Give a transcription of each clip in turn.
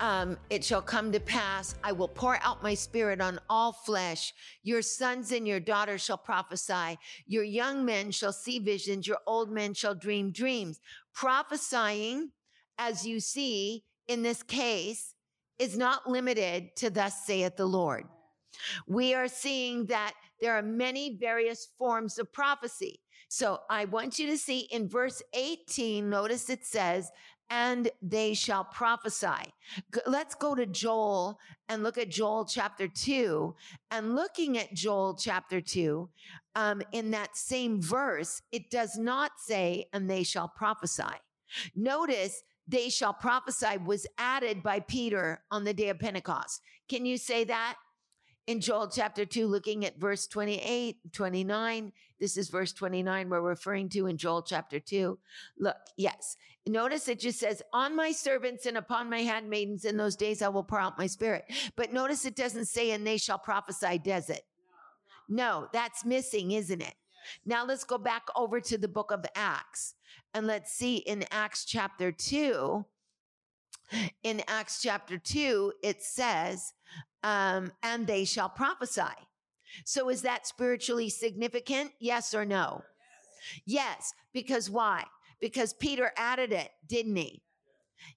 um, it shall come to pass. I will pour out my spirit on all flesh. Your sons and your daughters shall prophesy. Your young men shall see visions. Your old men shall dream dreams. Prophesying, as you see in this case, is not limited to thus saith the Lord. We are seeing that there are many various forms of prophecy. So I want you to see in verse 18, notice it says, and they shall prophesy. Let's go to Joel and look at Joel chapter 2. And looking at Joel chapter 2, um, in that same verse, it does not say, and they shall prophesy. Notice, they shall prophesy was added by Peter on the day of Pentecost. Can you say that? In Joel chapter 2, looking at verse 28, 29, this is verse 29 we're referring to in Joel chapter 2. Look, yes. Notice it just says, On my servants and upon my handmaidens in those days I will pour out my spirit. But notice it doesn't say, And they shall prophesy, does it? No, that's missing, isn't it? Now let's go back over to the book of Acts and let's see in Acts chapter 2. In Acts chapter 2, it says, um, and they shall prophesy. So is that spiritually significant? Yes or no? Yes, because why? Because Peter added it, didn't he?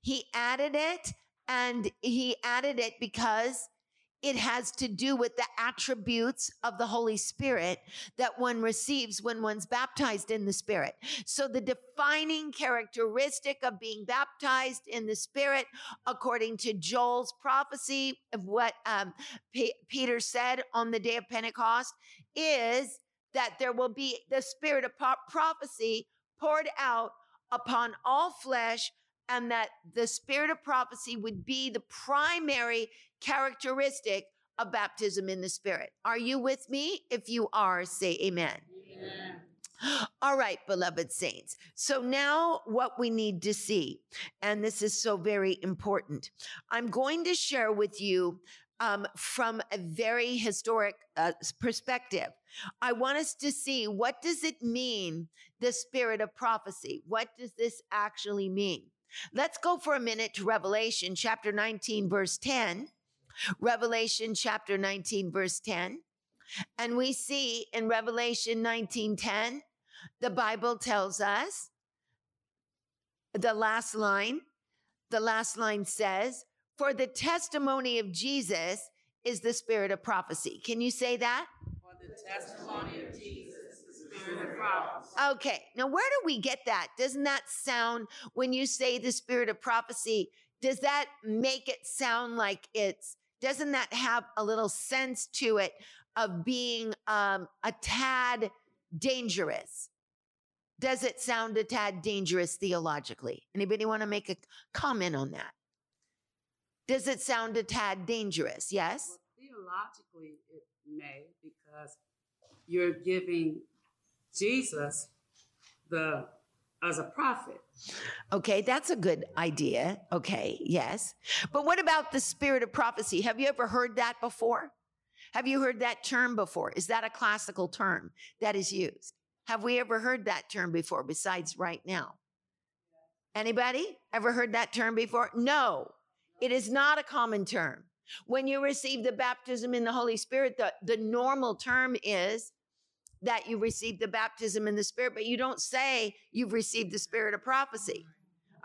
He added it and he added it because it has to do with the attributes of the Holy Spirit that one receives when one's baptized in the Spirit. So the defining characteristic of being baptized in the Spirit, according to Joel's prophecy of what um, Pe- Peter said on the day of Pentecost, is that there will be the spirit of pro- prophecy poured out upon all flesh and that the spirit of prophecy would be the primary characteristic of baptism in the spirit. Are you with me? If you are, say amen. All right, beloved saints. So now what we need to see, and this is so very important. I'm going to share with you um, from a very historic uh, perspective. I want us to see what does it mean, the spirit of prophecy? What does this actually mean? Let's go for a minute to Revelation chapter 19, verse 10. Revelation chapter 19, verse 10. And we see in Revelation 19, 10, the Bible tells us the last line, the last line says, For the testimony of Jesus is the spirit of prophecy. Can you say that? For the testimony of Jesus, the spirit of prophecy. Okay, now where do we get that? Doesn't that sound, when you say the spirit of prophecy, does that make it sound like it's, doesn't that have a little sense to it of being um, a tad dangerous? Does it sound a tad dangerous theologically? Anybody want to make a comment on that? Does it sound a tad dangerous? Yes? Well, theologically, it may because you're giving Jesus the as a prophet. Okay, that's a good idea. Okay, yes. But what about the spirit of prophecy? Have you ever heard that before? Have you heard that term before? Is that a classical term that is used? Have we ever heard that term before besides right now? Anybody ever heard that term before? No, it is not a common term. When you receive the baptism in the Holy Spirit, the, the normal term is that you receive the baptism in the Spirit, but you don't say you've received the spirit of prophecy.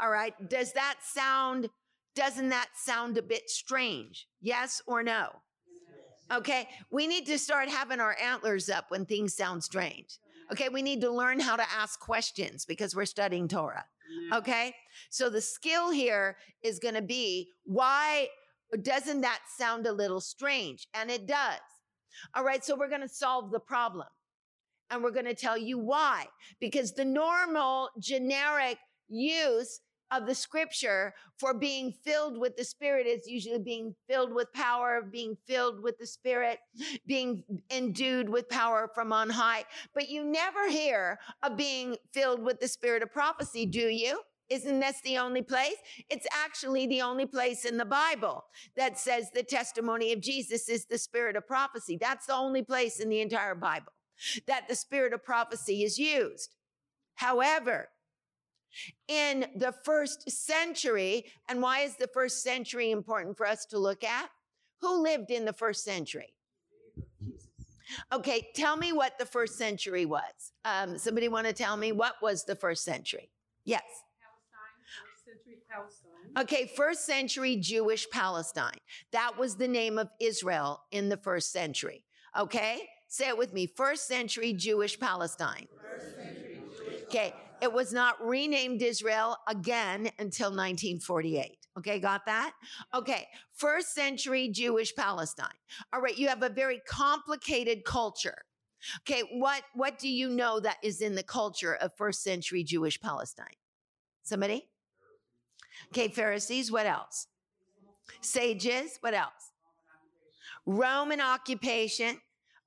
All right. Does that sound, doesn't that sound a bit strange? Yes or no? Okay. We need to start having our antlers up when things sound strange. Okay. We need to learn how to ask questions because we're studying Torah. Mm. Okay. So the skill here is going to be why doesn't that sound a little strange? And it does. All right. So we're going to solve the problem and we're going to tell you why. Because the normal generic use of the scripture for being filled with the Spirit is usually being filled with power, being filled with the Spirit, being endued with power from on high. But you never hear of being filled with the Spirit of prophecy, do you? Isn't this the only place? It's actually the only place in the Bible that says the testimony of Jesus is the spirit of prophecy. That's the only place in the entire Bible that the spirit of prophecy is used. However, in the first century, and why is the first century important for us to look at? Who lived in the first century? Okay, tell me what the first century was. Um, somebody want to tell me what was the first century? Yes. Palestine. Okay, first century Jewish Palestine. That was the name of Israel in the first century. Okay, say it with me. First century Jewish Palestine. Century Jewish okay, it was not renamed Israel again until 1948. Okay, got that? Okay, first century Jewish Palestine. All right, you have a very complicated culture. Okay, what what do you know that is in the culture of first century Jewish Palestine? Somebody? Okay, Pharisees, what else? Sages, what else? Roman occupation.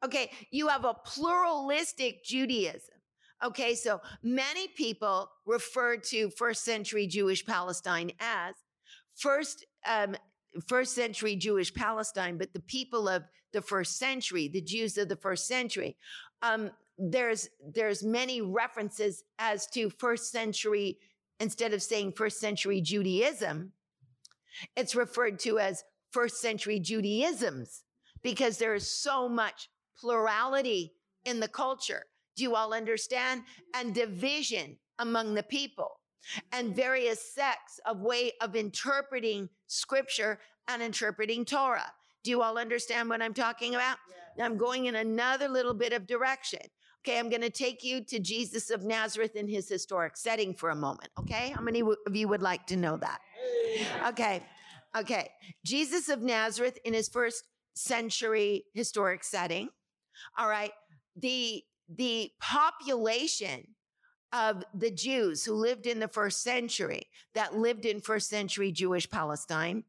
Okay, you have a pluralistic Judaism. Okay, so many people refer to first century Jewish Palestine as first um, first century Jewish Palestine, but the people of the first century, the Jews of the first century, um, there's there's many references as to first century instead of saying first century Judaism, it's referred to as first century Judaisms because there is so much plurality in the culture. Do you all understand? And division among the people and various sects of way of interpreting scripture and interpreting Torah. Do you all understand what I'm talking about? I'm going in another little bit of direction. Okay, I'm going to take you to Jesus of Nazareth in his historic setting for a moment. Okay, how many of you would like to know that? Okay, okay. Jesus of Nazareth in his first century historic setting. All right, the the population of the Jews who lived in the first century, that lived in first century Jewish Palestine,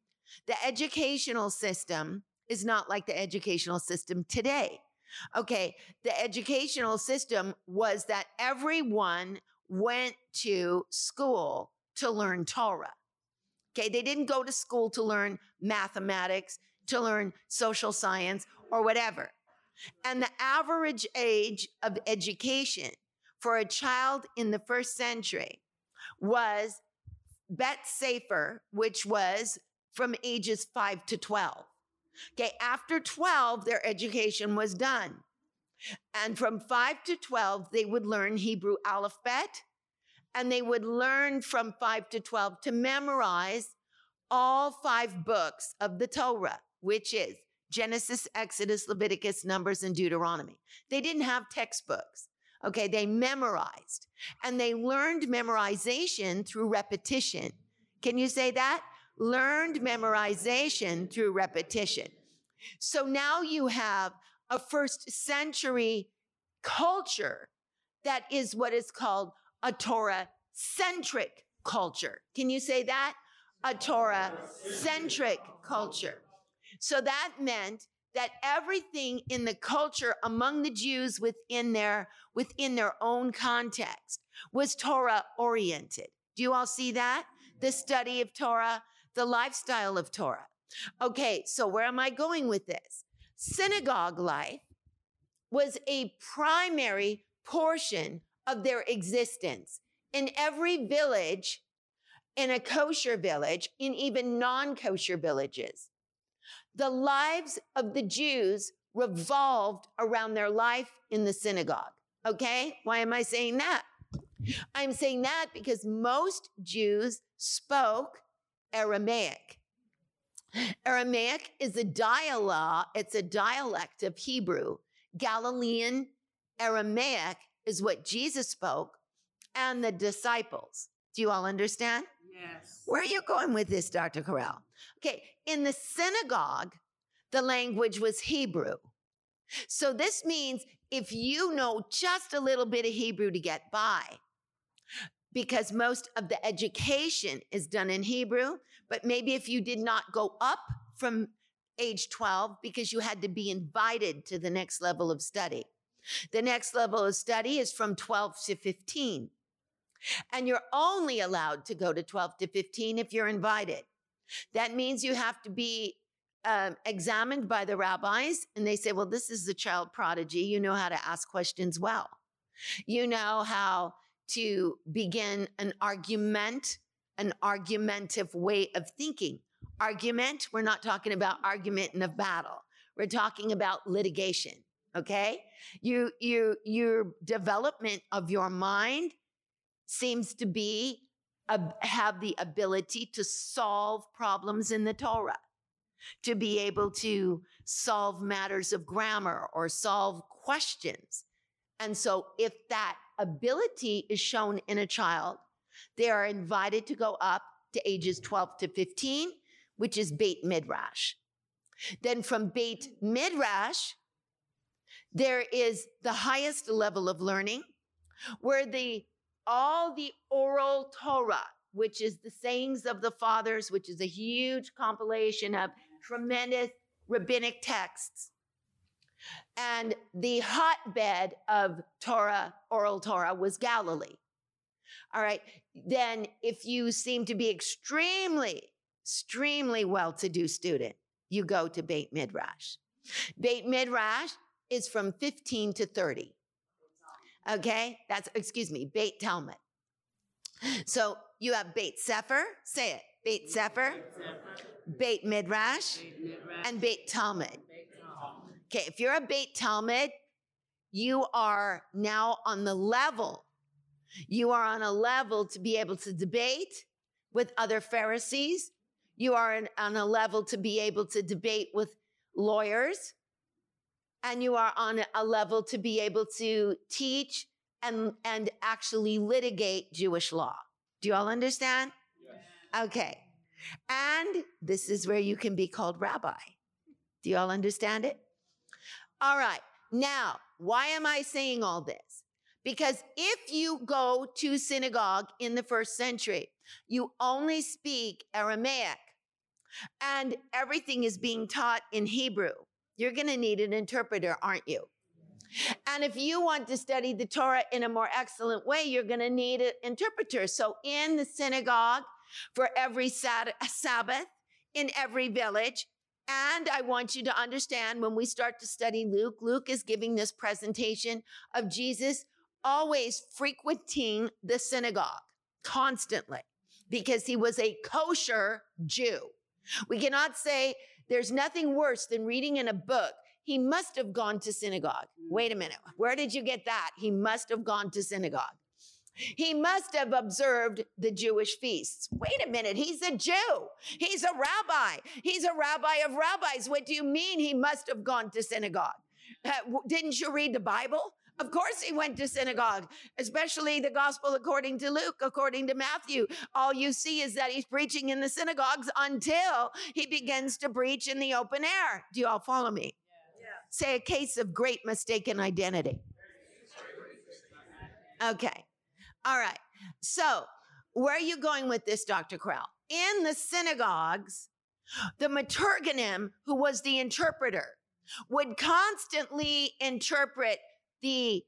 the educational system is not like the educational system today. Okay, the educational system was that everyone went to school to learn Torah. Okay, they didn't go to school to learn mathematics, to learn social science, or whatever. And the average age of education for a child in the first century was Bet Sefer, which was from ages 5 to 12. Okay, after 12, their education was done. And from 5 to 12, they would learn Hebrew alphabet, and they would learn from 5 to 12 to memorize all five books of the Torah, which is Genesis, Exodus, Leviticus, Numbers, and Deuteronomy. They didn't have textbooks. Okay, they memorized and they learned memorization through repetition. Can you say that? learned memorization through repetition. So now you have a first century culture that is what is called a Torah centric culture. Can you say that? A Torah centric culture. So that meant that everything in the culture among the Jews within their within their own context was Torah oriented. Do you all see that? The study of Torah, the lifestyle of Torah. Okay, so where am I going with this? Synagogue life was a primary portion of their existence. In every village, in a kosher village, in even non kosher villages, the lives of the Jews revolved around their life in the synagogue. Okay, why am I saying that? I'm saying that because most Jews spoke Aramaic. Aramaic is a dialect, it's a dialect of Hebrew. Galilean Aramaic is what Jesus spoke and the disciples. Do you all understand? Yes. Where are you going with this, Dr. Corral? Okay, in the synagogue, the language was Hebrew. So this means if you know just a little bit of Hebrew to get by, because most of the education is done in Hebrew. But maybe if you did not go up from age 12 because you had to be invited to the next level of study. The next level of study is from 12 to 15. And you're only allowed to go to 12 to 15 if you're invited. That means you have to be um, examined by the rabbis, and they say, Well, this is the child prodigy. You know how to ask questions well. You know how to begin an argument, an argumentative way of thinking. Argument, we're not talking about argument in a battle. We're talking about litigation. Okay. You, you, your development of your mind seems to be uh, have the ability to solve problems in the Torah, to be able to solve matters of grammar or solve questions. And so if that ability is shown in a child, they are invited to go up to ages 12 to 15, which is Beit Midrash. Then from Beit Midrash, there is the highest level of learning where the all the oral Torah, which is the sayings of the fathers, which is a huge compilation of tremendous rabbinic texts. And the hotbed of Torah, oral Torah, was Galilee. All right. Then, if you seem to be extremely, extremely well to do student, you go to Beit Midrash. Beit Midrash is from 15 to 30. Okay, that's, excuse me, Beit Talmud. So you have Beit Sefer, say it, Beit Sefer, Beit Midrash, and Beit Talmud. Okay, if you're a Beit Talmud, you are now on the level. You are on a level to be able to debate with other Pharisees. You are on a level to be able to debate with lawyers and you are on a level to be able to teach and, and actually litigate Jewish law. Do you all understand? Yes. Okay. And this is where you can be called rabbi. Do you all understand it? All right. Now, why am I saying all this? Because if you go to synagogue in the first century, you only speak Aramaic and everything is being taught in Hebrew. You're going to need an interpreter, aren't you? And if you want to study the Torah in a more excellent way, you're going to need an interpreter. So in the synagogue, for every Sabbath, in every village, and I want you to understand when we start to study Luke, Luke is giving this presentation of Jesus always frequenting the synagogue constantly because he was a kosher Jew. We cannot say there's nothing worse than reading in a book. He must have gone to synagogue. Mm. Wait a minute. Where did you get that? He must have gone to synagogue. He must have observed the Jewish feasts. Wait a minute. He's a Jew. He's a rabbi. He's a rabbi of rabbis. What do you mean he must have gone to synagogue? Uh, didn't you read the Bible? Of course, he went to synagogue, especially the gospel according to Luke, according to Matthew. All you see is that he's preaching in the synagogues until he begins to preach in the open air. Do you all follow me? Yeah. Say a case of great mistaken identity. Okay. All right. So, where are you going with this, Dr. Corral? In the synagogues, the Maturganim, who was the interpreter, would constantly interpret the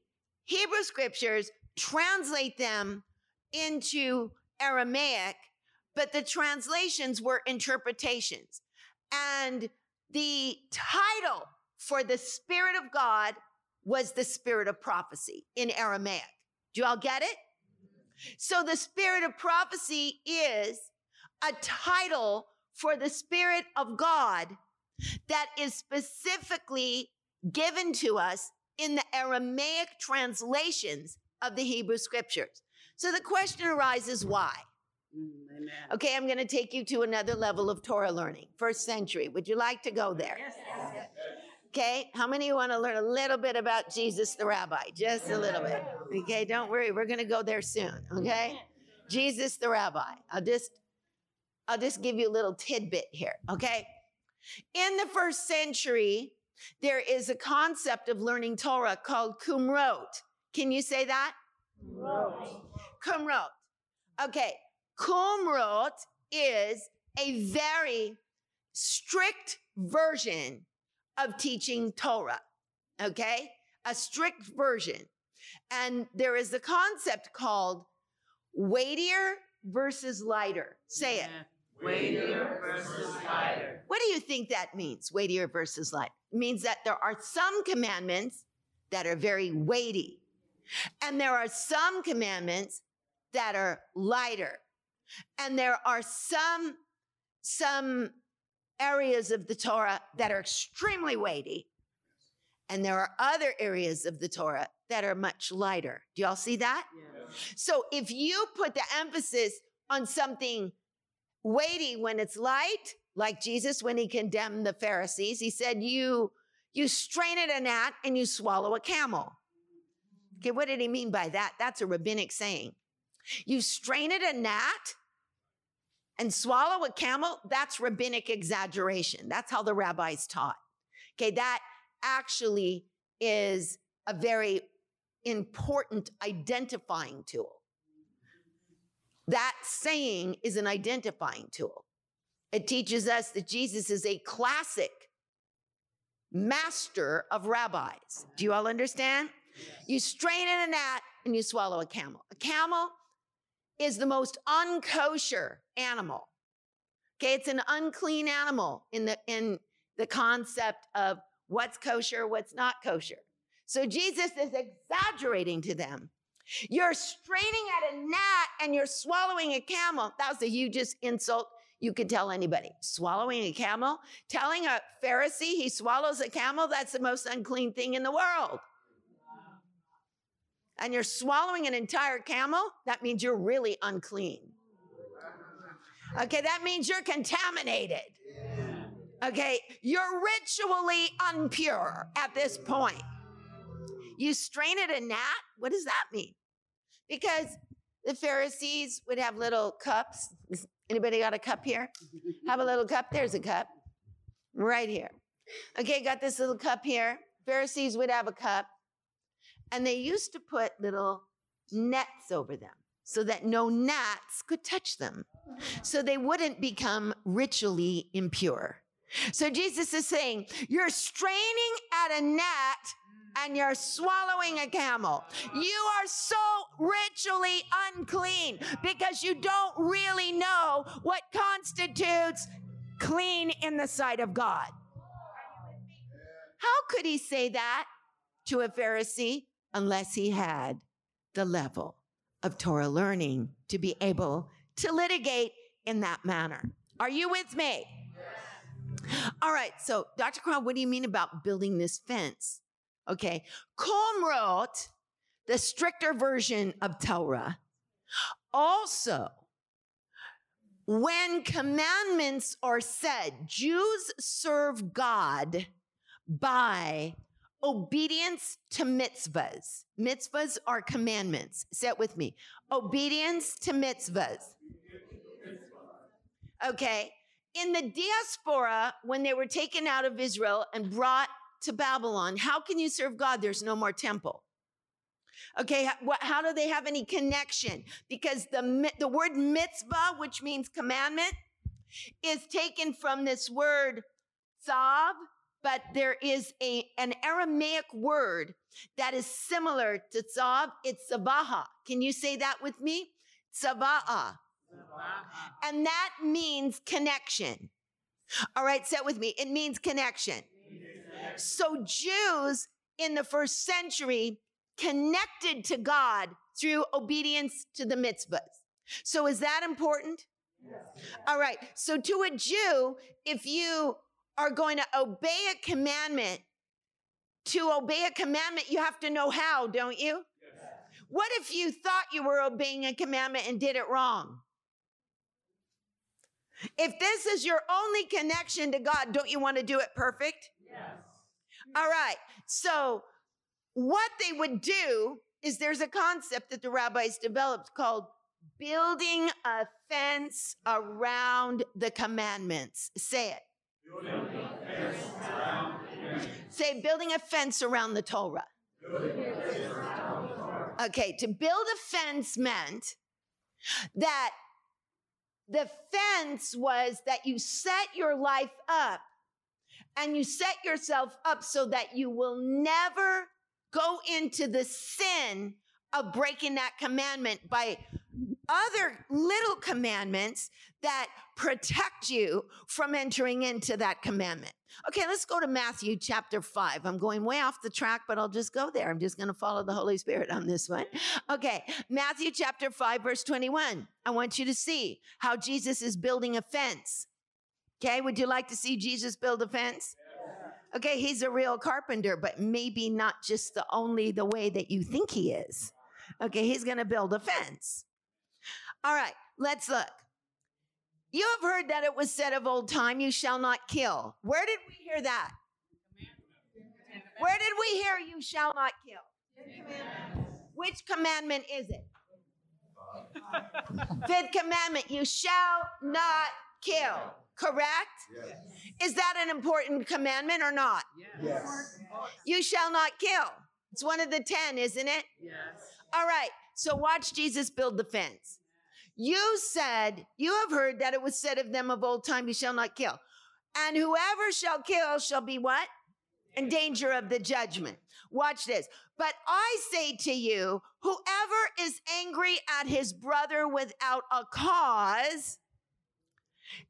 Hebrew scriptures, translate them into Aramaic, but the translations were interpretations. And the title for the Spirit of God was the Spirit of prophecy in Aramaic. Do you all get it? So the Spirit of prophecy is a title for the Spirit of God that is specifically given to us in the Aramaic translations of the Hebrew scriptures. So the question arises why? Mm, okay, I'm going to take you to another level of Torah learning, first century. Would you like to go there? Yes. yes. Okay, how many want to learn a little bit about Jesus the rabbi? Just a little bit. Okay, don't worry, we're going to go there soon. Okay, Jesus the rabbi. I'll just, I'll just give you a little tidbit here. Okay, in the first century, there is a concept of learning Torah called chumrot. Can you say that? Chumrot. Chumrot. Okay, Chumrot is a very strict version of teaching Torah. Okay, a strict version. And there is a concept called weightier versus lighter. Say it. Weightier versus lighter. What do you think that means? Weightier versus light. It means that there are some commandments that are very weighty, and there are some commandments that are lighter, and there are some some areas of the Torah that are extremely weighty, and there are other areas of the Torah that are much lighter. Do y'all see that? So if you put the emphasis on something weighty when it's light, like Jesus when he condemned the Pharisees, he said, You you strain at a gnat and you swallow a camel. Okay, what did he mean by that? That's a rabbinic saying. You strain at a gnat and swallow a camel, that's rabbinic exaggeration. That's how the rabbis taught. Okay, that actually is a very important identifying tool. That saying is an identifying tool. It teaches us that Jesus is a classic master of rabbis. Do you all understand? You strain in a gnat and you swallow a camel. A camel is the most unkosher animal. Okay, it's an unclean animal in the in the concept of what's kosher, what's not kosher. So Jesus is exaggerating to them. You're straining at a gnat and you're swallowing a camel. That was the hugest insult you could tell anybody. Swallowing a camel, telling a Pharisee he swallows a camel, that's the most unclean thing in the world. And you're swallowing an entire camel, that means you're really unclean. Okay, that means you're contaminated. Okay, you're ritually unpure at this point. You strain at a gnat? What does that mean? Because the Pharisees would have little cups. Anybody got a cup here? Have a little cup? There's a cup right here. Okay, got this little cup here. Pharisees would have a cup, and they used to put little nets over them so that no gnats could touch them, so they wouldn't become ritually impure. So Jesus is saying, You're straining at a gnat and you're swallowing a camel. You are so ritually unclean because you don't really know what constitutes clean in the sight of God. How could he say that to a Pharisee unless he had the level of Torah learning to be able to litigate in that manner? Are you with me? All right, so Dr. Corral, what do you mean about building this fence? Okay, Chumrot, the stricter version of Torah, also when commandments are said, Jews serve God by obedience to mitzvahs. Mitzvahs are commandments. Say it with me. Obedience to mitzvahs. Okay. In the diaspora, when they were taken out of Israel and brought to Babylon, how can you serve God? There's no more temple. Okay, how do they have any connection? Because the, the word mitzvah, which means commandment, is taken from this word tzav, but there is a, an Aramaic word that is similar to tzav. It's savaha. Can you say that with me? Tzava'a. And that means connection. All right, say it with me. It means connection. So Jews in the first century connected to God through obedience to the mitzvahs. So is that important? Yes. All right. So to a Jew, if you are going to obey a commandment, to obey a commandment, you have to know how, don't you? Yes. What if you thought you were obeying a commandment and did it wrong? If this is your only connection to God, don't you want to do it perfect? Yes. All right. So, what they would do is there's a concept that the rabbis developed called building a fence around the commandments. Say it. Say, building a fence around the Torah. Okay, to build a fence meant that the fence was that you set your life up and you set yourself up so that you will never go into the sin of breaking that commandment by other little commandments that protect you from entering into that commandment. Okay, let's go to Matthew chapter 5. I'm going way off the track, but I'll just go there. I'm just going to follow the Holy Spirit on this one. Okay, Matthew chapter 5, verse 21. I want you to see how Jesus is building a fence. Okay, would you like to see Jesus build a fence? Okay, he's a real carpenter, but maybe not just the only the way that you think he is. Okay, he's going to build a fence. All right, let's look. You have heard that it was said of old time, you shall not kill. Where did we hear that? Where did we hear you shall not kill? Which commandment is it? Fifth commandment, you shall not kill. Correct? Yes. Is that an important commandment or not? Yes. You shall not kill. It's one of the 10, isn't it? Yes. All right. So watch Jesus build the fence. You said, you have heard that it was said of them of old time, you shall not kill. And whoever shall kill shall be what? In danger of the judgment. Watch this. But I say to you, whoever is angry at his brother without a cause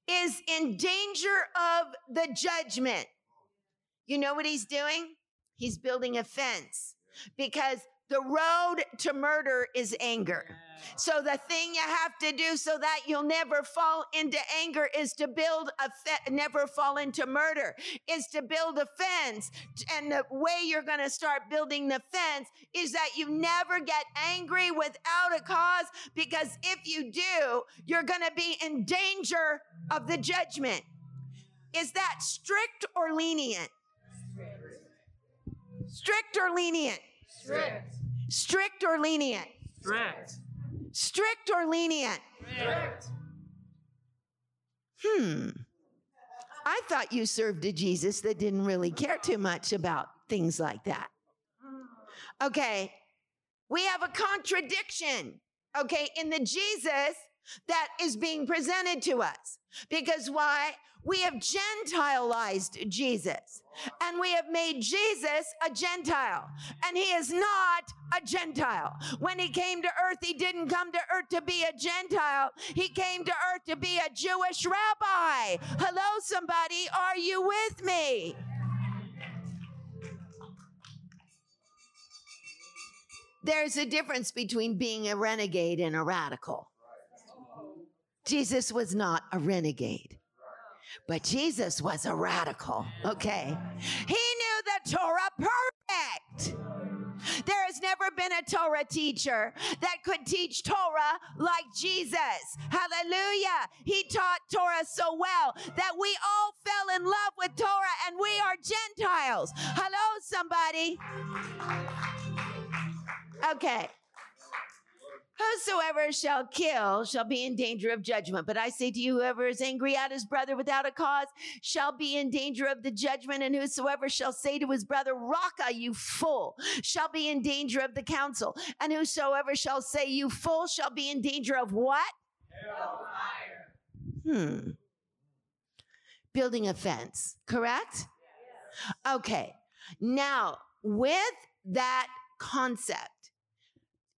is in danger of the judgment. You know what he's doing? He's building a fence because the road to murder is anger. So the thing you have to do so that you'll never fall into anger is to build a fe- never fall into murder is to build a fence. And the way you're going to start building the fence is that you never get angry without a cause because if you do, you're going to be in danger of the judgment. Is that strict or lenient? Strict or lenient? Strict. Strict or lenient? Strict. Strict or lenient? Strict. Hmm. I thought you served a Jesus that didn't really care too much about things like that. Okay. We have a contradiction, okay, in the Jesus that is being presented to us. Because why? We have Gentilized Jesus and we have made Jesus a Gentile and he is not a Gentile. When he came to earth, he didn't come to earth to be a Gentile. He came to earth to be a Jewish rabbi. Hello, somebody. Are you with me? There's a difference between being a renegade and a radical. Jesus was not a renegade. But Jesus was a radical. Okay. He knew the Torah perfect. There has never been a Torah teacher that could teach Torah like Jesus. Hallelujah. He taught Torah so well that we all fell in love with Torah and we are Gentiles. Hello, somebody. Okay. Whosoever shall kill shall be in danger of judgment. But I say to you, whoever is angry at his brother without a cause shall be in danger of the judgment. And whosoever shall say to his brother, Raka, you fool, shall be in danger of the council. And whosoever shall say, you fool, shall be in danger of what? Hmm. Building a fence, correct? Okay. Now, with that concept,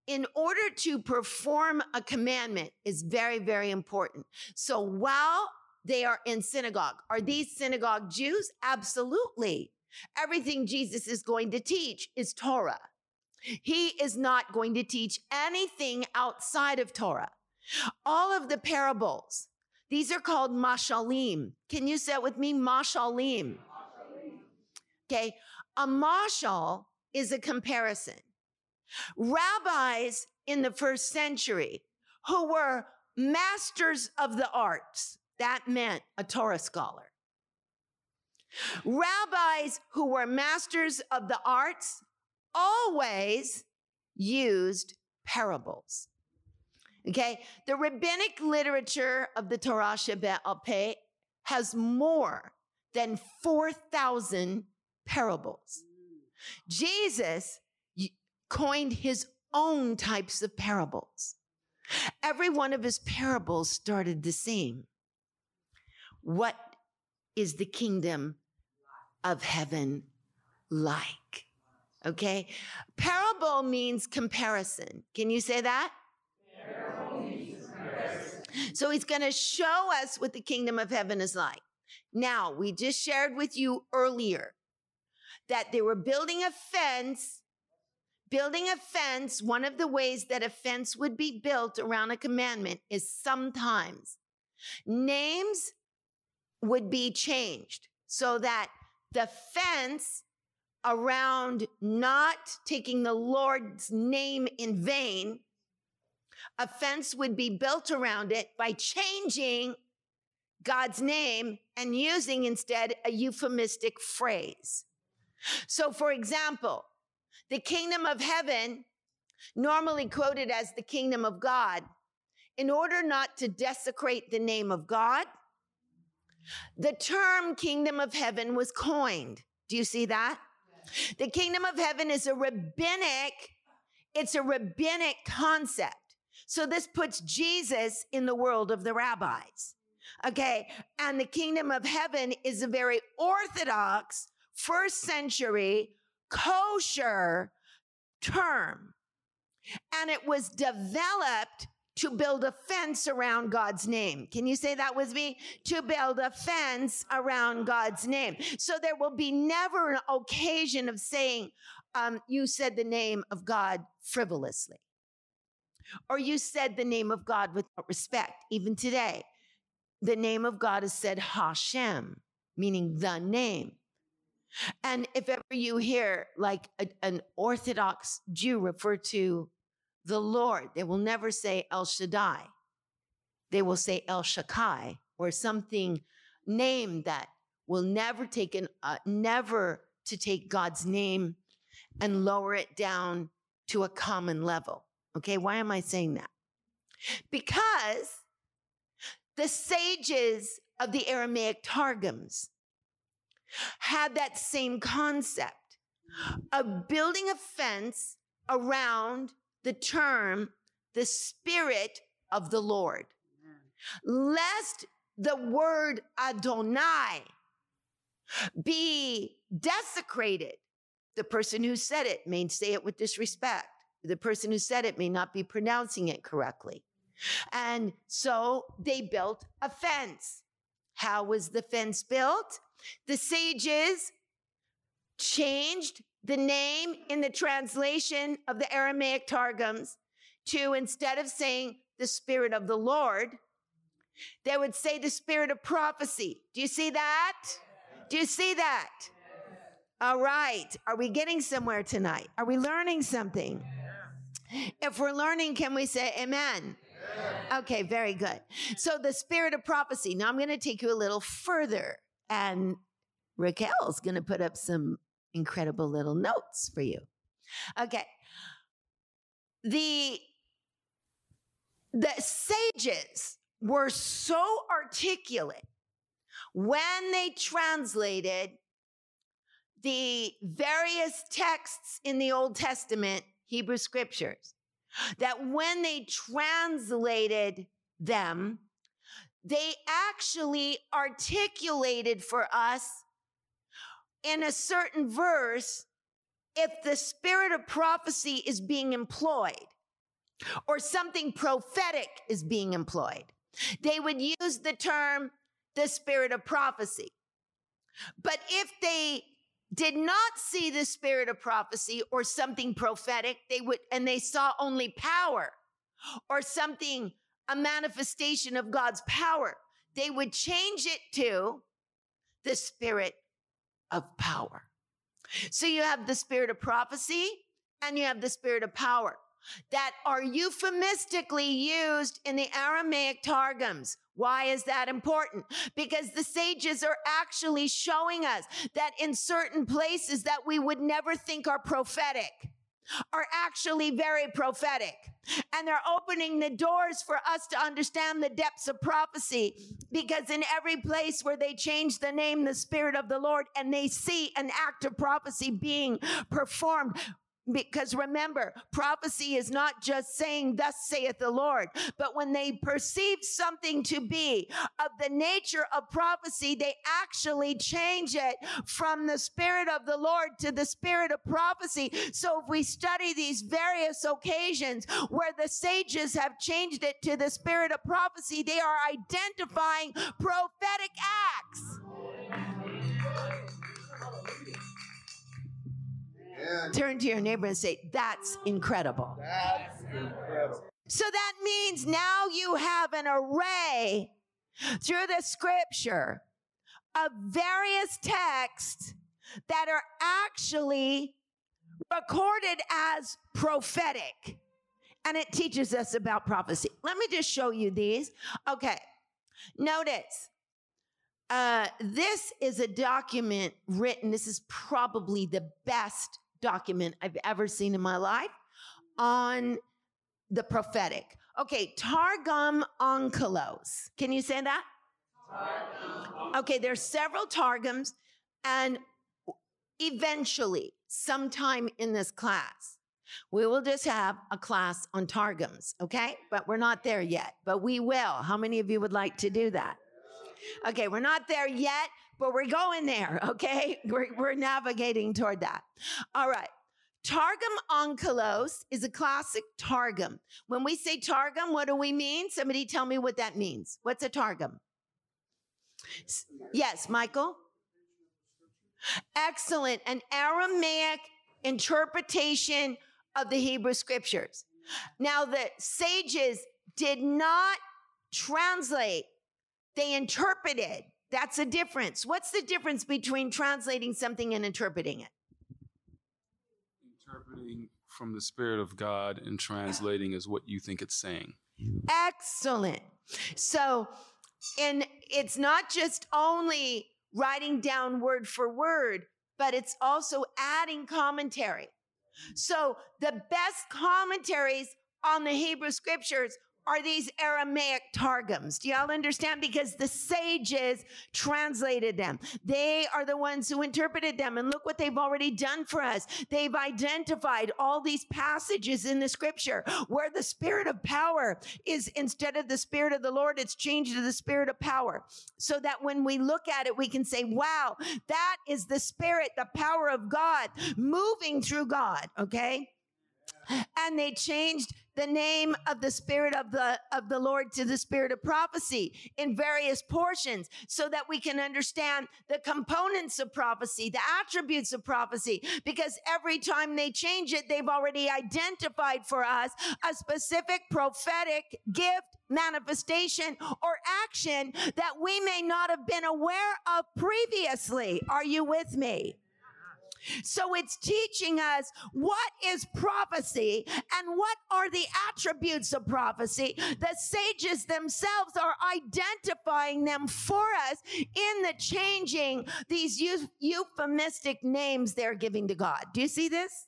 in order to perform a commandment is very, very important. So while they are in synagogue, are these synagogue Jews? Absolutely. Everything Jesus is going to teach is Torah. He is not going to teach anything outside of Torah. All of the parables, these are called mashalim. Can you say it with me? Mashalim. Okay. A mashal is a comparison rabbis in the first century who were masters of the arts. That meant a Torah scholar. Rabbis who were masters of the arts always used parables. Okay, the rabbinic literature of the Torah Shebe'al Peh has more than 4,000 parables. Jesus coined his own types of parables. Every one of his parables started the same. What is the kingdom of heaven like? Okay. Parable means comparison. Can you say that? So he's going to show us what the kingdom of heaven is like. Now, we just shared with you earlier that they were building a fence. Building a fence, one of the ways that a fence would be built around a commandment is sometimes names would be changed so that the fence around not taking the Lord's name in vain, a fence would be built around it by changing God's name and using instead a euphemistic phrase. So, for example, the kingdom of heaven, normally quoted as the kingdom of God, in order not to desecrate the name of God, the term kingdom of heaven was coined. Do you see that? The kingdom of heaven is a rabbinic, it's a rabbinic concept. So this puts Jesus in the world of the rabbis. Okay. And the kingdom of heaven is a very orthodox first century kosher term. And it was developed to build a fence around God's name. Can you say that with me? To build a fence around God's name. So there will be never an occasion of saying, um, you said the name of God frivolously. Or you said the name of God without respect. Even today, the name of God is said Hashem, meaning the name. And if ever you hear like a, an Orthodox Jew refer to the Lord. They will never say El Shaddai. They will say El Shakai or something name that will never take an, uh, never to take God's name and lower it down to a common level. Okay. Why am I saying that? Because the sages of the Aramaic Targums had that same concept of building a fence around the term the Spirit of the Lord, lest the word Adonai be desecrated. The person who said it may say it with disrespect. The person who said it may not be pronouncing it correctly. And so they built a fence. How was the fence built? The sages changed the name in the translation of the Aramaic Targums to instead of saying the Spirit of the Lord, they would say the Spirit of prophecy. Do you see that? Do you see that? All right. Are we getting somewhere tonight? Are we learning something? If we're learning, can we say amen? Okay, very good. So the spirit of prophecy. Now I'm going to take you a little further and Raquel's going to put up some incredible little notes for you. Okay. The the sages were so articulate when they translated the various texts in the Old Testament, Hebrew scriptures, that when they translated them, they actually articulated for us in a certain verse if the spirit of prophecy is being employed or something prophetic is being employed. They would use the term the spirit of prophecy. But if they did not see the spirit of prophecy or something prophetic, they would, and they saw only power or something, a manifestation of God's power, they would change it to the spirit of power. So you have the spirit of prophecy and you have the spirit of power that are euphemistically used in the Aramaic Targums. Why is that important? Because the sages are actually showing us that in certain places that we would never think are prophetic are actually very prophetic. And they're opening the doors for us to understand the depths of prophecy because in every place where they change the name, the Spirit of the Lord, and they see an act of prophecy being performed, because remember, prophecy is not just saying, Thus saith the Lord, but when they perceive something to be of the nature of prophecy, they actually change it from the Spirit of the Lord to the Spirit of prophecy. So if we study these various occasions where the sages have changed it to the Spirit of prophecy, they are identifying prophetic acts. Turn to your neighbor and say, That's incredible. That's incredible. So that means now you have an array through the scripture of various texts that are actually recorded as prophetic. And it teaches us about prophecy. Let me just show you these. Okay. Notice uh, this is a document written. This is probably the best document I've ever seen in my life on the prophetic. Okay, Targum Onkelos. Can you say that? Okay, there's several Targums, and eventually, sometime in this class, we will just have a class on Targums, okay? But we're not there yet, but we will. How many of you would like to do that? Okay, we're not there yet, but we're going there, okay? We're, we're navigating toward that. All right. Targum Onkelos is a classic Targum. When we say Targum, what do we mean? Somebody tell me what that means. What's a Targum? Yes, Michael? Excellent. An Aramaic interpretation of the Hebrew scriptures. Now, the sages did not translate, they interpreted. That's a difference. What's the difference between translating something and interpreting it? Interpreting from the Spirit of God and translating is what you think it's saying. Excellent. So, and it's not just only writing down word for word, but it's also adding commentary. So, the best commentaries on the Hebrew scriptures are these Aramaic targums. Do y'all understand? Because the sages translated them. They are the ones who interpreted them. And look what they've already done for us. They've identified all these passages in the scripture where the spirit of power is instead of the spirit of the Lord, it's changed to the spirit of power. So that when we look at it, we can say, wow, that is the spirit, the power of God moving through God. Okay. And they changed the name of the spirit of the of the lord to the spirit of prophecy in various portions so that we can understand the components of prophecy the attributes of prophecy because every time they change it they've already identified for us a specific prophetic gift manifestation or action that we may not have been aware of previously. Are you with me so it's teaching us what is prophecy and what are the attributes of prophecy. The sages themselves are identifying them for us in the changing these euphemistic names they're giving to God. Do you see this?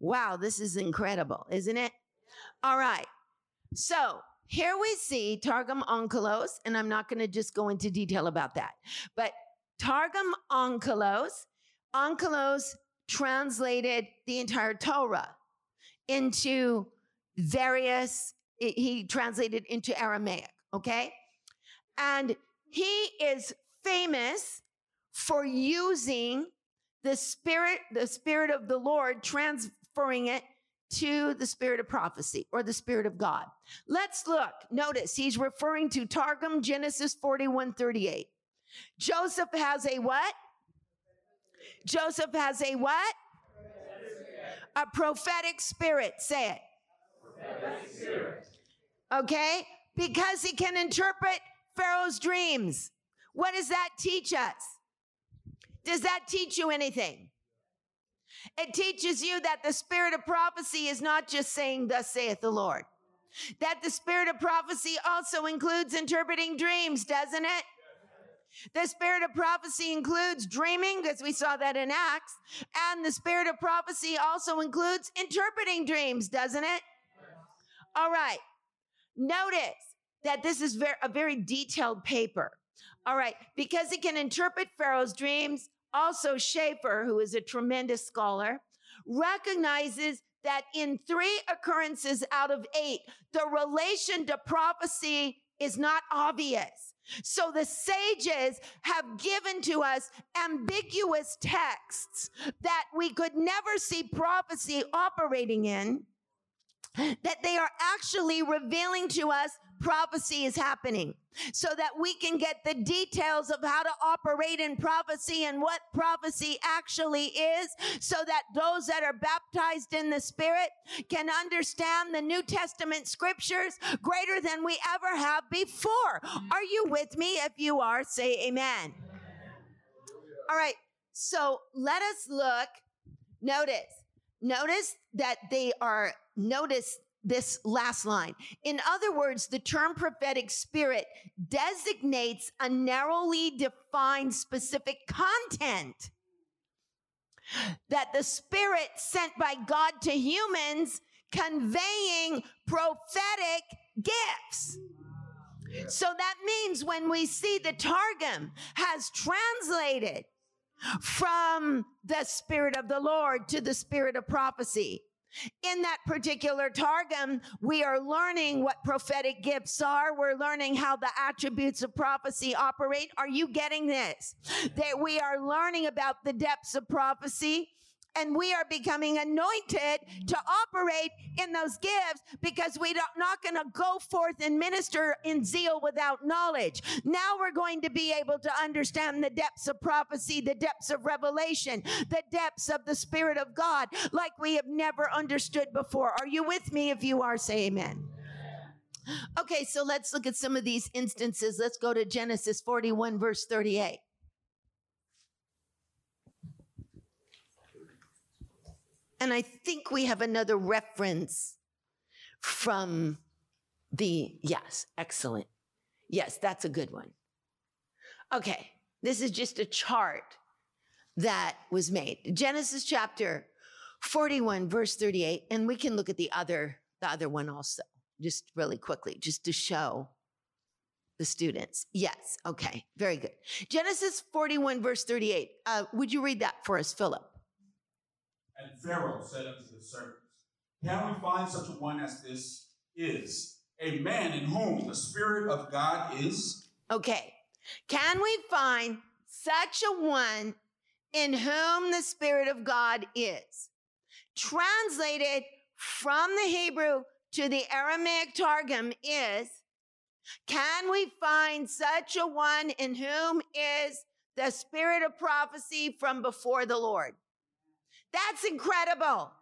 Wow, this is incredible, isn't it? All right. So here we see Targum Onkelos, and I'm not going to just go into detail about that, but Targum Onkelos Onkelos translated the entire Torah into various, he translated into Aramaic, okay? And he is famous for using the spirit, the spirit of the Lord, transferring it to the spirit of prophecy or the spirit of God. Let's look. Notice he's referring to Targum Genesis 41 38. Joseph has a what? Joseph has a what? A prophetic spirit. Say it. Okay? Because he can interpret Pharaoh's dreams. What does that teach us? Does that teach you anything? It teaches you that the spirit of prophecy is not just saying, Thus saith the Lord. That the spirit of prophecy also includes interpreting dreams, doesn't it? The spirit of prophecy includes dreaming, because we saw that in Acts. And the spirit of prophecy also includes interpreting dreams, doesn't it? All right. Notice that this is a very detailed paper. All right. Because it can interpret Pharaoh's dreams, also Schaefer, who is a tremendous scholar, recognizes that in three occurrences out of eight, the relation to prophecy is not obvious. So the sages have given to us ambiguous texts that we could never see prophecy operating in, that they are actually revealing to us prophecy is happening so that we can get the details of how to operate in prophecy and what prophecy actually is so that those that are baptized in the spirit can understand the New Testament scriptures greater than we ever have before. Are you with me? If you are, say amen. All right. So let us look. Notice, notice that they are, notice this last line. In other words, the term prophetic spirit designates a narrowly defined specific content that the spirit sent by God to humans conveying prophetic gifts. So that means when we see the Targum has translated from the spirit of the Lord to the spirit of prophecy, in that particular Targum, we are learning what prophetic gifts are. We're learning how the attributes of prophecy operate. Are you getting this? That we are learning about the depths of prophecy and we are becoming anointed to operate in those gifts because we're not going to go forth and minister in zeal without knowledge. Now we're going to be able to understand the depths of prophecy, the depths of revelation, the depths of the Spirit of God like we have never understood before. Are you with me? If you are, say amen. Okay, so let's look at some of these instances. Let's go to Genesis 41, verse 38. And I think we have another reference from the, yes, excellent. Yes, that's a good one. Okay, this is just a chart that was made. Genesis chapter 41, verse 38, and we can look at the other, the other one also, just really quickly, just to show the students. Yes, okay, very good. Genesis 41, verse 38. Uh, would you read that for us, Philip? And Pharaoh said unto the servants, Can we find such a one as this is, a man in whom the Spirit of God is? Okay. Can we find such a one in whom the Spirit of God is? Translated from the Hebrew to the Aramaic Targum is, can we find such a one in whom is the spirit of prophecy from before the Lord? That's incredible.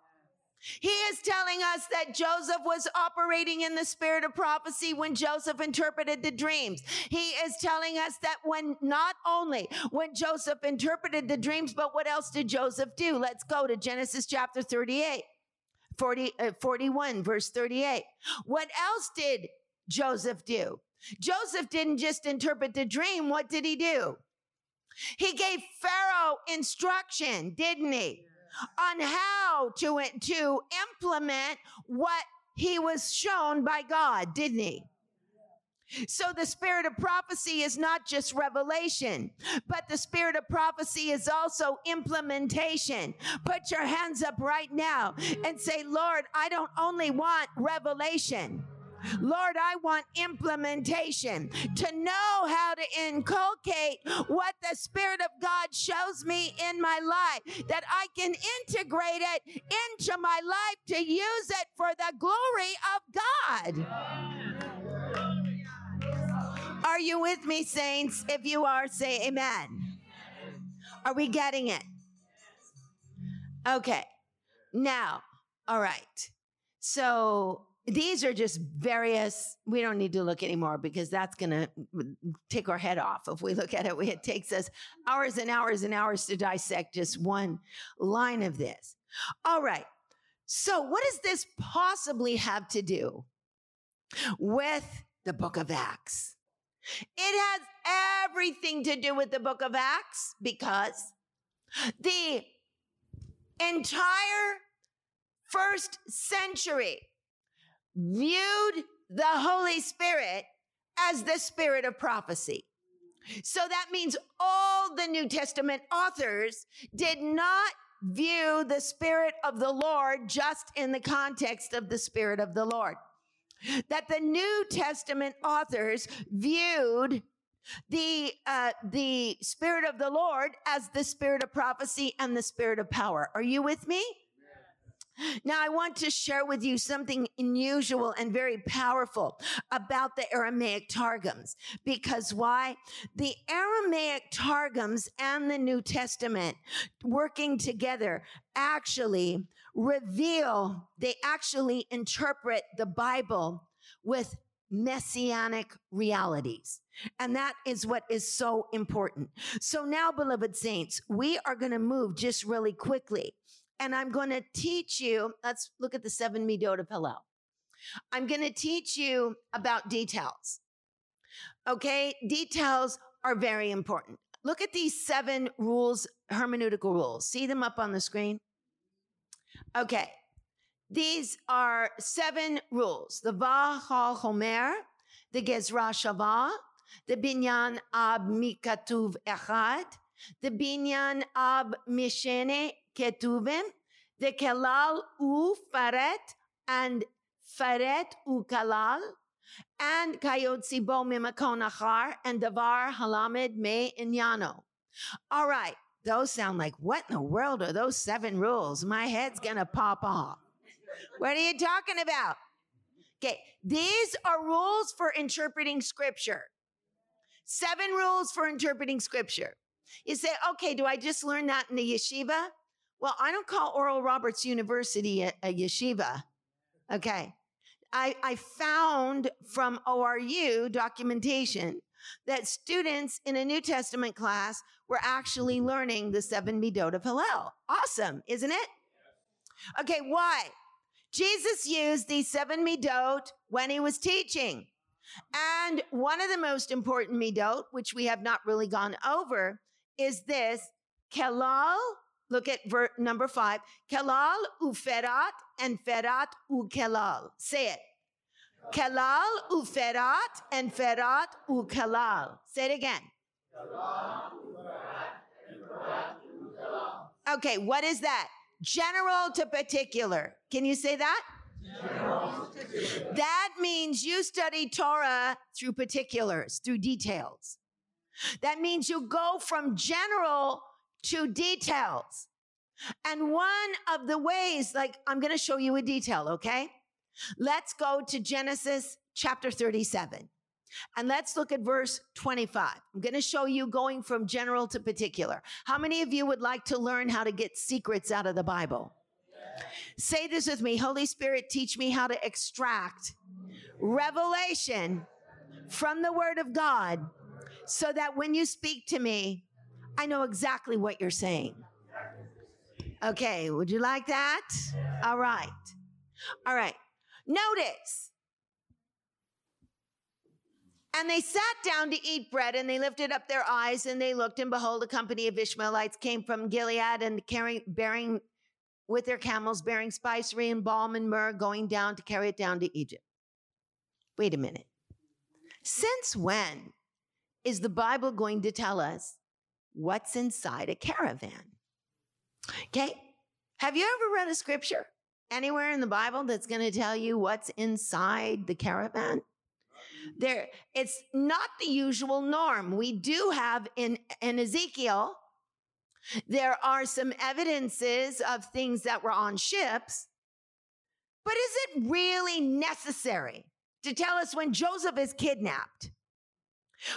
He is telling us that Joseph was operating in the spirit of prophecy when Joseph interpreted the dreams. He is telling us that when not only when Joseph interpreted the dreams, but what else did Joseph do? Let's go to Genesis chapter 38, 40, uh, 41, verse 38. What else did Joseph do? Joseph didn't just interpret the dream. What did he do? He gave Pharaoh instruction, didn't he? On how to, to implement what he was shown by God, didn't he? So the spirit of prophecy is not just revelation, but the spirit of prophecy is also implementation. Put your hands up right now and say, Lord, I don't only want revelation. Lord, I want implementation to know how to inculcate what the Spirit of God shows me in my life, that I can integrate it into my life to use it for the glory of God. Are you with me, saints? If you are, say amen. Are we getting it? Okay. Now, all right. So these are just various we don't need to look anymore because that's going to take our head off if we look at it. It takes us hours and hours and hours to dissect just one line of this. All right. So what does this possibly have to do with the book of acts? It has everything to do with the book of acts because the entire first century viewed the Holy Spirit as the spirit of prophecy. So that means all the New Testament authors did not view the Spirit of the Lord just in the context of the Spirit of the Lord. That the New Testament authors viewed the uh, the Spirit of the Lord as the Spirit of prophecy and the Spirit of power. Are you with me? Now, I want to share with you something unusual and very powerful about the Aramaic Targums. Because why? The Aramaic Targums and the New Testament working together actually reveal, they actually interpret the Bible with messianic realities. And that is what is so important. So now, beloved saints, we are going to move just really quickly and I'm going to teach you. Let's look at the seven midot of Hillel. I'm going to teach you about details. Okay, details are very important. Look at these seven rules, hermeneutical rules. See them up on the screen? Okay, these are seven rules the Va Ha Homer, the Gezra Shava, the Binyan Ab Mikatuv Echad, the Binyan Ab Mishene ketuvim, the kalal u faret and faret u kalal, and kayotzi bo mimakon achar and davar halamed me inyano. All right, those sound like what in the world are those seven rules? My head's gonna pop off. What are you talking about? Okay, these are rules for interpreting scripture. Seven rules for interpreting scripture. You say, okay, do I just learn that in the yeshiva? Well, I don't call Oral Roberts University a, a yeshiva. Okay. I, I found from ORU documentation that students in a New Testament class were actually learning the seven midot of Hillel. Awesome, isn't it? Okay, why? Jesus used these seven midot when he was teaching. And one of the most important midot, which we have not really gone over, is this kelal Look at ver- number five. Kelal uferat and ferat ukelal. Say it. Kelal uferat and ferat ukelal. Say it again. Okay, what is that? General to particular. Can you say that? That means you study Torah through particulars, through details. That means you go from general to details. And one of the ways, like I'm going to show you a detail, okay? Let's go to Genesis chapter 37. And let's look at verse 25. I'm going to show you going from general to particular. How many of you would like to learn how to get secrets out of the Bible? Say this with me Holy Spirit, teach me how to extract revelation from the Word of God so that when you speak to me, I know exactly what you're saying. Okay, would you like that? All right. All right. Notice. And they sat down to eat bread, and they lifted up their eyes, and they looked, and behold, a company of Ishmaelites came from Gilead and carrying, bearing with their camels, bearing spicery and balm and myrrh, going down to carry it down to Egypt. Wait a minute. Since when is the Bible going to tell us what's inside a caravan. Okay. Have you ever read a scripture anywhere in the Bible that's going to tell you what's inside the caravan? There, it's not the usual norm. We do have in, in Ezekiel, there are some evidences of things that were on ships, but is it really necessary to tell us when Joseph is kidnapped?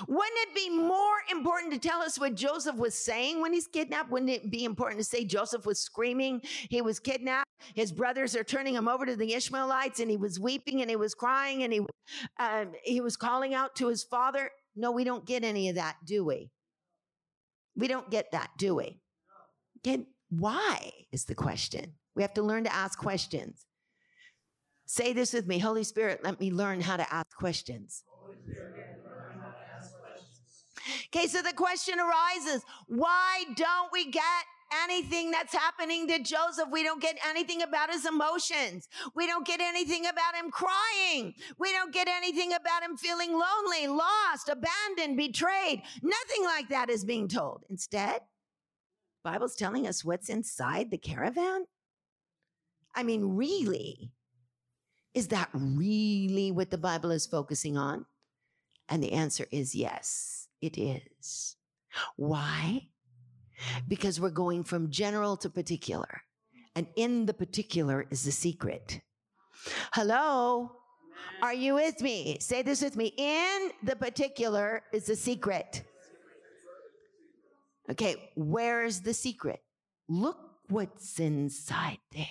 Wouldn't it be more important to tell us what Joseph was saying when he's kidnapped? Wouldn't it be important to say Joseph was screaming? He was kidnapped. His brothers are turning him over to the Ishmaelites, and he was weeping and he was crying and he um, he was calling out to his father. No, we don't get any of that, do we? We don't get that, do we? Okay, why is the question? We have to learn to ask questions. Say this with me Holy Spirit, let me learn how to ask questions. Okay, so the question arises why don't we get anything that's happening to Joseph. We don't get anything about his emotions. We don't get anything about him crying. We don't get anything about him feeling lonely, lost, abandoned, betrayed. Nothing like that is being told. Instead, Bible's telling us what's inside the caravan? I mean, really? Is that really what the Bible is focusing on? And the answer is yes, it is. Why? Because we're going from general to particular. And in the particular is the secret. Hello? Are you with me? Say this with me. In the particular is the secret. Okay, where's the secret? Look what's inside there.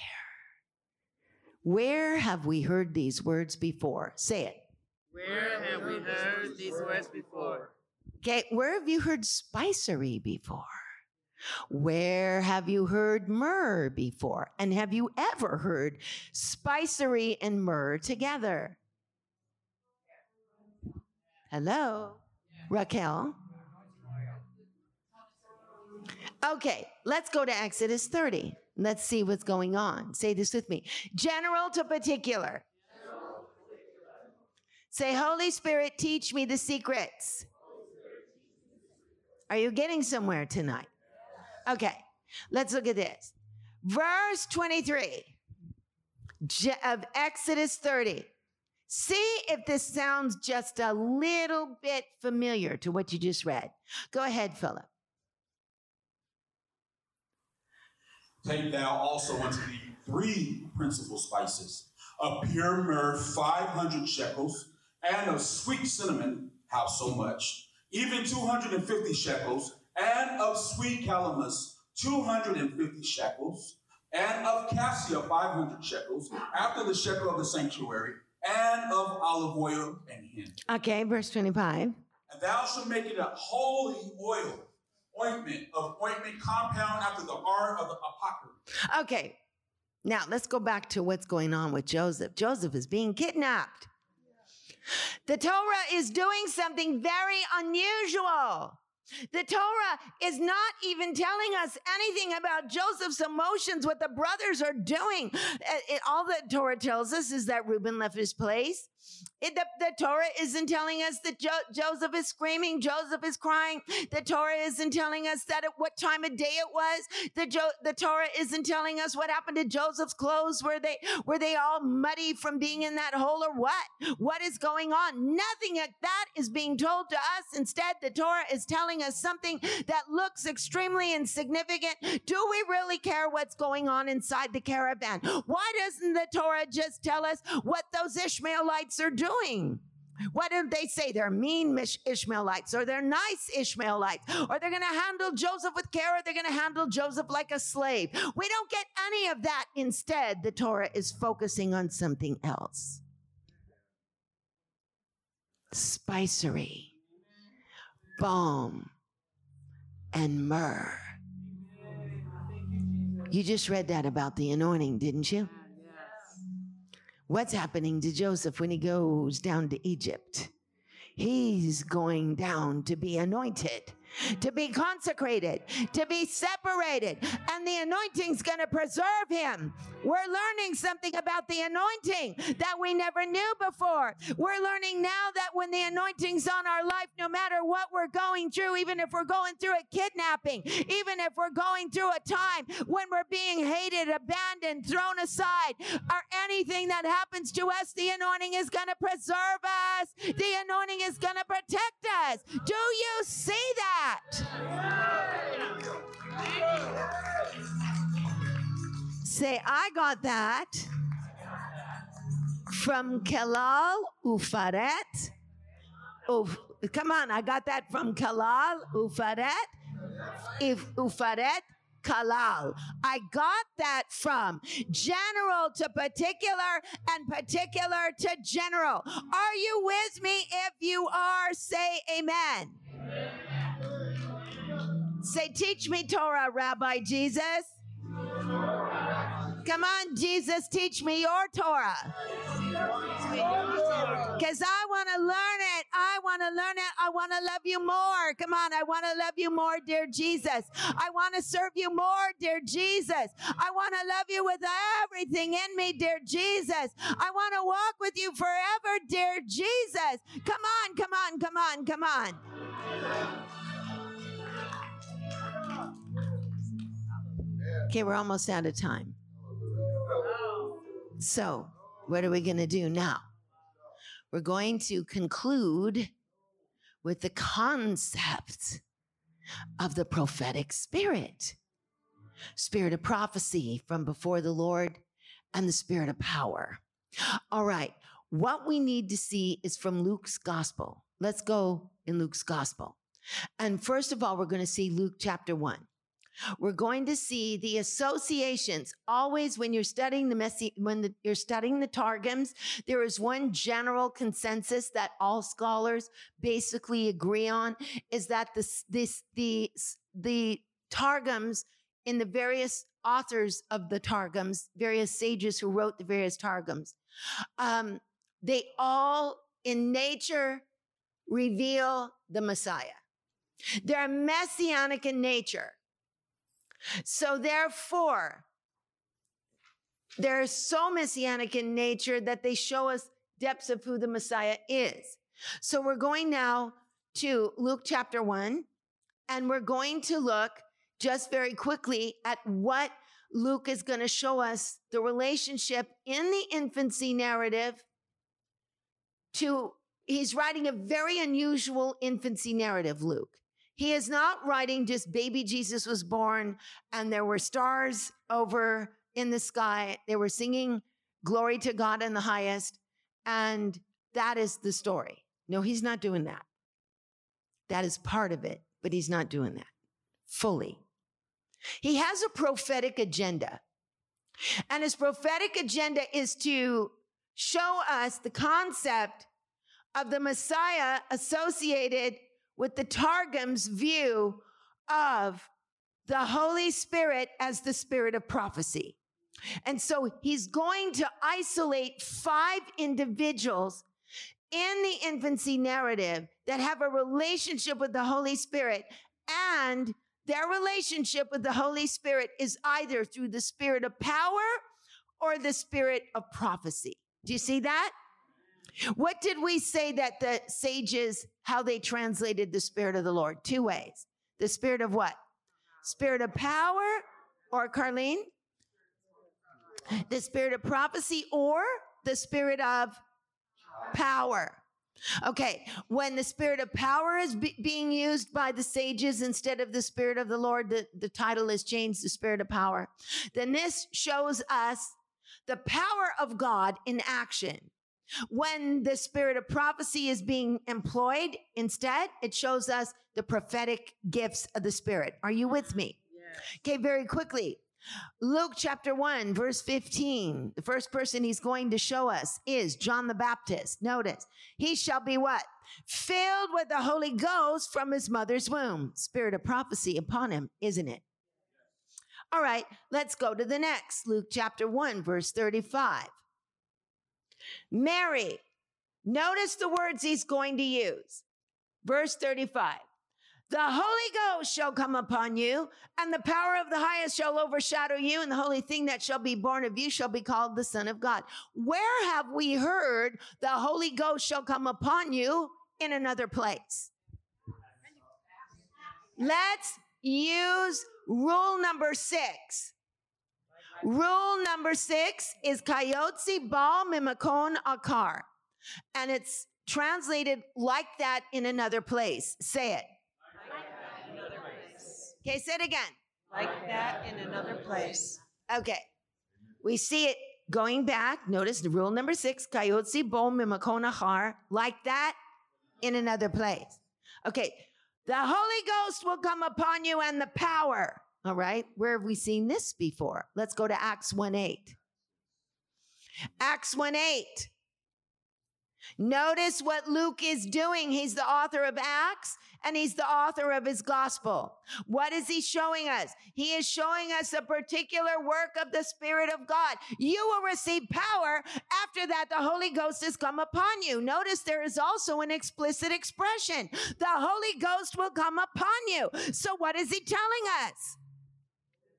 Where have we heard these words before? Say it. Where have we heard these words before? Okay, where have you heard spicery before? Where have you heard myrrh before? And have you ever heard spicery and myrrh together? Hello, Raquel. Okay, let's go to Exodus 30. Let's see what's going on. Say this with me general to particular. Say, Holy Spirit, teach me the secrets. Are you getting somewhere tonight? Okay, let's look at this. Verse 23 of Exodus 30. See if this sounds just a little bit familiar to what you just read. Go ahead, Philip. Take thou also unto thee three principal spices of pure myrrh, 500 shekels, and of sweet cinnamon, how so much? Even 250 shekels, and of sweet calamus, 250 shekels, and of cassia, 500 shekels, after the shekel of the sanctuary, and of olive oil and hin. Okay, verse 25. And thou shalt make it a holy oil, ointment of ointment compound after the art of the apothecary. Okay, now let's go back to what's going on with Joseph. Joseph is being kidnapped. The Torah is doing something very unusual. The Torah is not even telling us anything about Joseph's emotions, what the brothers are doing. Uh, it- all that Torah tells us is that Reuben left his place. It- the, the Torah isn't telling us that jo- Joseph is screaming, Joseph is crying. The Torah isn't telling us that at what time of day it was. The, jo- the Torah isn't telling us what happened to Joseph's clothes. Were they were they all muddy from being in that hole or what? What is going on? Nothing like that is being told to us. Instead, the Torah is telling us something that looks extremely insignificant. Do we really care what's going on inside the caravan? Why doesn't the Torah just tell us what those Ishmaelites are doing? Why don't they say they're mean Ishmaelites or they're nice Ishmaelites or they're going to handle Joseph with care or they're going to handle Joseph like a slave? We don't get any of that. Instead, the Torah is focusing on something else spicery, balm, and myrrh. You just read that about the anointing, didn't you? What's happening to Joseph when he goes down to Egypt? He's going down to be anointed, to be consecrated, to be separated, and the anointing's going to preserve him. We're learning something about the anointing that we never knew before. We're learning now that when the anointing's on our life, no matter what we're going through, even if we're going through a kidnapping, even if we're going through a time when we're being hated, abandoned, thrown aside, anything that happens to us, the anointing is going to preserve us. The anointing is going to protect us. Do you see that? Say, I got that from Kelal Ufaret. Uf, come on, I got that from Kalal Ufaret. If Ufaret Kalal. I got that from general to particular and particular to general. Are you with me? If you are, say amen. Say, teach me Torah, Rabbi Jesus. Come on, Jesus, teach me your Torah. Because I want to learn it. I want to learn it. I want to love you more. Come on, I want to love you more, dear Jesus. I want to serve you more, dear Jesus. I want to love you with everything in me, dear Jesus. I want to walk with you forever, dear Jesus. Come on, come on, come on, come on. Okay, we're almost out of time. So, what are we going to do now? We're going to conclude with the concept of the prophetic spirit spirit of prophecy from before the Lord and the spirit of power. All right, what we need to see is from Luke's gospel. Let's go in Luke's gospel. And first of all, we're going to see Luke chapter 1. We're going to see the associations. Always when you're studying the Messi, when the, you're studying the Targums, there is one general consensus that all scholars basically agree on is that this, this, the, the Targums in the various authors of the Targums, various sages who wrote the various Targums, um, they all in nature reveal the Messiah. They're messianic in nature. So therefore, they're so messianic in nature that they show us depths of who the Messiah is. So we're going now to Luke chapter one, and we're going to look just very quickly at what Luke is going to show us the relationship in the infancy narrative to, he's writing a very unusual infancy narrative, Luke. He is not writing just baby Jesus was born and there were stars over in the sky. They were singing glory to God in the highest. And that is the story. No, he's not doing that. That is part of it, but he's not doing that fully. He has a prophetic agenda. And his prophetic agenda is to show us the concept of the Messiah associated with the Targum's view of the Holy Spirit as the spirit of prophecy. And so he's going to isolate five individuals in the infancy narrative that have a relationship with the Holy Spirit and their relationship with the Holy Spirit is either through the spirit of power or the spirit of prophecy. Do you see that? What did we say that the sages, how they translated the Spirit of the Lord? Two ways. The Spirit of what? Spirit of power or Carlene? The Spirit of prophecy or the Spirit of power. Okay, when the spirit of power is be- being used by the sages instead of the spirit of the Lord, the, the title is changed to spirit of power. Then this shows us the power of God in action. When the spirit of prophecy is being employed, instead, it shows us the prophetic gifts of the spirit. Are you with me? Yes. Okay, very quickly. Luke chapter 1, verse 15. The first person he's going to show us is John the Baptist. Notice, he shall be what? Filled with the Holy Ghost from his mother's womb. Spirit of prophecy upon him, isn't it? All right, let's go to the next. Luke chapter 1, verse 35. Mary, notice the words he's going to use. Verse 35. The Holy Ghost shall come upon you, and the power of the highest shall overshadow you, and the holy thing that shall be born of you shall be called the Son of God. Where have we heard the Holy Ghost shall come upon you in another place? Let's use rule number six. Rule number six is Kayotzi Bal Mimakon Akar. And it's translated like that in another place. Say it. Okay, say it again. Like that in another place. Okay. We see it going back. Notice the rule number six, Kayotzi Bo Mimakon Akar. Like that in another place. Okay. The Holy Ghost will come upon you and the power all right. Where have we seen this before? Let's go to Acts 1 8. Acts 1 8. Notice what Luke is doing. He's the author of Acts and he's the author of his gospel. What is he showing us? He is showing us a particular work of the Spirit of God. You will receive power after that the Holy Ghost has come upon you. Notice there is also an explicit expression. The Holy Ghost will come upon you. So what is he telling us?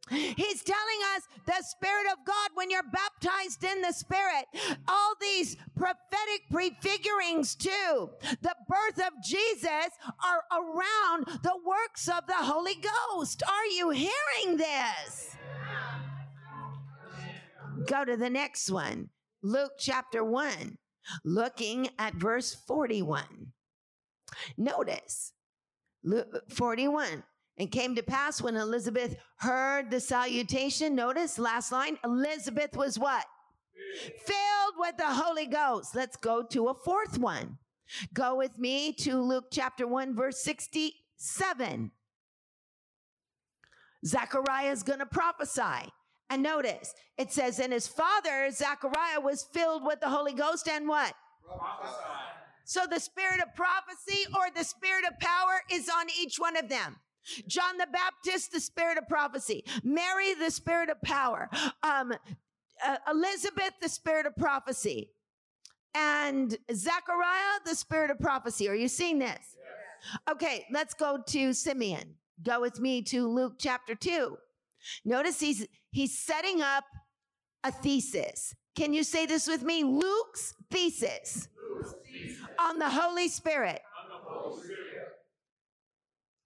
He's telling us the Spirit of God, when you're baptized in the Spirit, all these prophetic prefigurings too, the birth of Jesus are around the works of the Holy Ghost. Are you hearing this? Go to the next one. Luke chapter 1, looking at verse 41. Notice Luke 41. And came to pass when Elizabeth heard the salutation. Notice last line Elizabeth was what? Filled with the Holy Ghost. Let's go to a fourth one. Go with me to Luke chapter 1, verse 67. Zechariah is going to prophesy. And notice, it says, and his father, Zechariah, was filled with the Holy Ghost and what? Prophesy. So the spirit of prophecy or the spirit of power is on each one of them. John the Baptist, the spirit of prophecy. Mary, the spirit of power. Um, uh, Elizabeth, the spirit of prophecy. And Zechariah, the spirit of prophecy. Are you seeing this? Yes. Okay, let's go to Simeon. Go with me to Luke chapter 2. Notice he's he's setting up a thesis. Can you say this with me? Luke's thesis, Luke's thesis. on the Holy Spirit. On the Holy Spirit.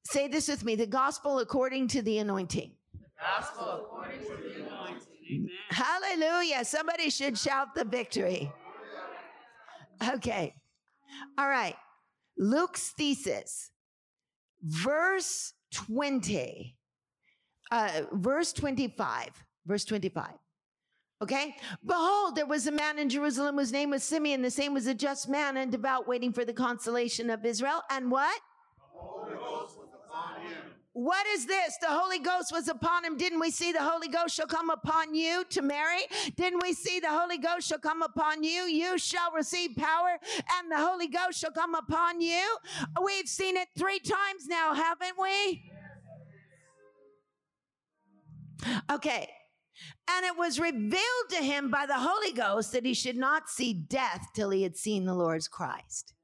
Say this with me the gospel according to the anointing. The gospel according to the anointing. Amen. Hallelujah. Somebody should shout the victory. Okay. All right. Luke's thesis, verse 20, uh, verse 25, verse 25. Okay. Behold, there was a man in Jerusalem whose name was Simeon. The same was a just man and devout, waiting for the consolation of Israel. And what? What is this? The Holy Ghost was upon him. Didn't we see the Holy Ghost shall come upon you to Mary? Didn't we see the Holy Ghost shall come upon you? You shall receive power and the Holy Ghost shall come upon you. We've seen it three times now, haven't we? Okay. And it was revealed to him by the Holy Ghost that he should not see death till he had seen the Lord's Christ.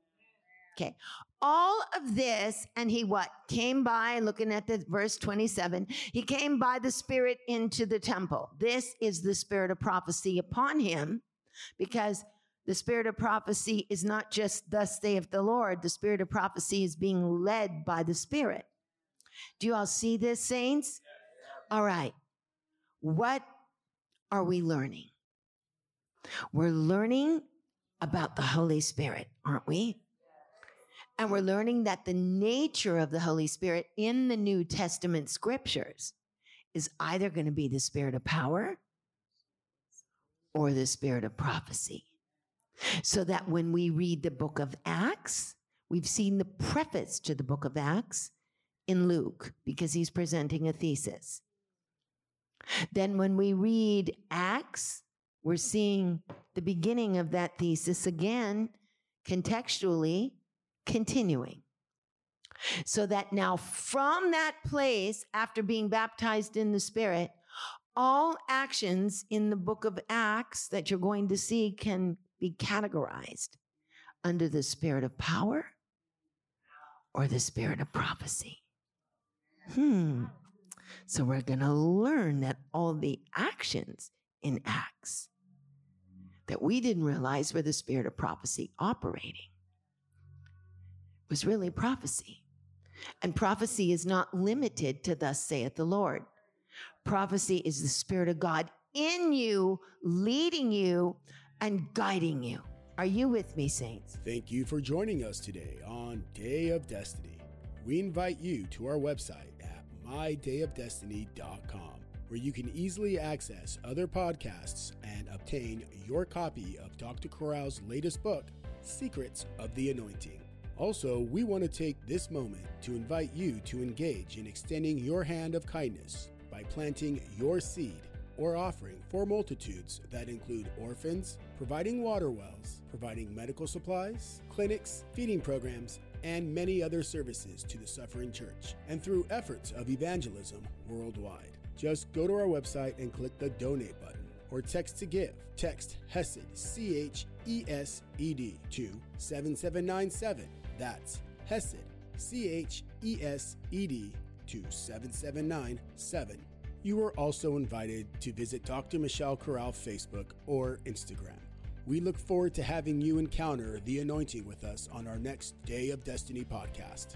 Okay all of this, and he what? Came by, looking at the verse 27, he came by the Spirit into the temple. This is the spirit of prophecy upon him because the spirit of prophecy is not just thus saith the Lord. The spirit of prophecy is being led by the Spirit. Do you all see this, saints? All right. What are we learning? We're learning about the Holy Spirit, aren't we? And we're learning that the nature of the Holy Spirit in the New Testament scriptures is either going to be the spirit of power or the spirit of prophecy. So that when we read the book of Acts, we've seen the preface to the book of Acts in Luke because he's presenting a thesis. Then when we read Acts, we're seeing the beginning of that thesis again contextually continuing. So that now, from that place, after being baptized in the Spirit, all actions in the book of Acts that you're going to see can be categorized under the spirit of power or the spirit of prophecy. Hmm. So we're going to learn that all the actions in Acts that we didn't realize were the spirit of prophecy operating was really prophecy. And prophecy is not limited to thus saith the Lord. Prophecy is the Spirit of God in you, leading you and guiding you. Are you with me, saints? Thank you for joining us today on Day of Destiny. We invite you to our website at mydayofdestiny.com, where you can easily access other podcasts and obtain your copy of Dr. Corral's latest book, Secrets of the Anointing. Also, we want to take this moment to invite you to engage in extending your hand of kindness by planting your seed or offering for multitudes that include orphans, providing water wells, providing medical supplies, clinics, feeding programs, and many other services to the suffering church, and through efforts of evangelism worldwide. Just go to our website and click the donate button or text to give. Text HESED, C H E S E D, to 7797 that's Hesed, C H E S E D, to 7797. You are also invited to visit Dr. Michelle Corral Facebook or Instagram. We look forward to having you encounter the anointing with us on our next Day of Destiny podcast.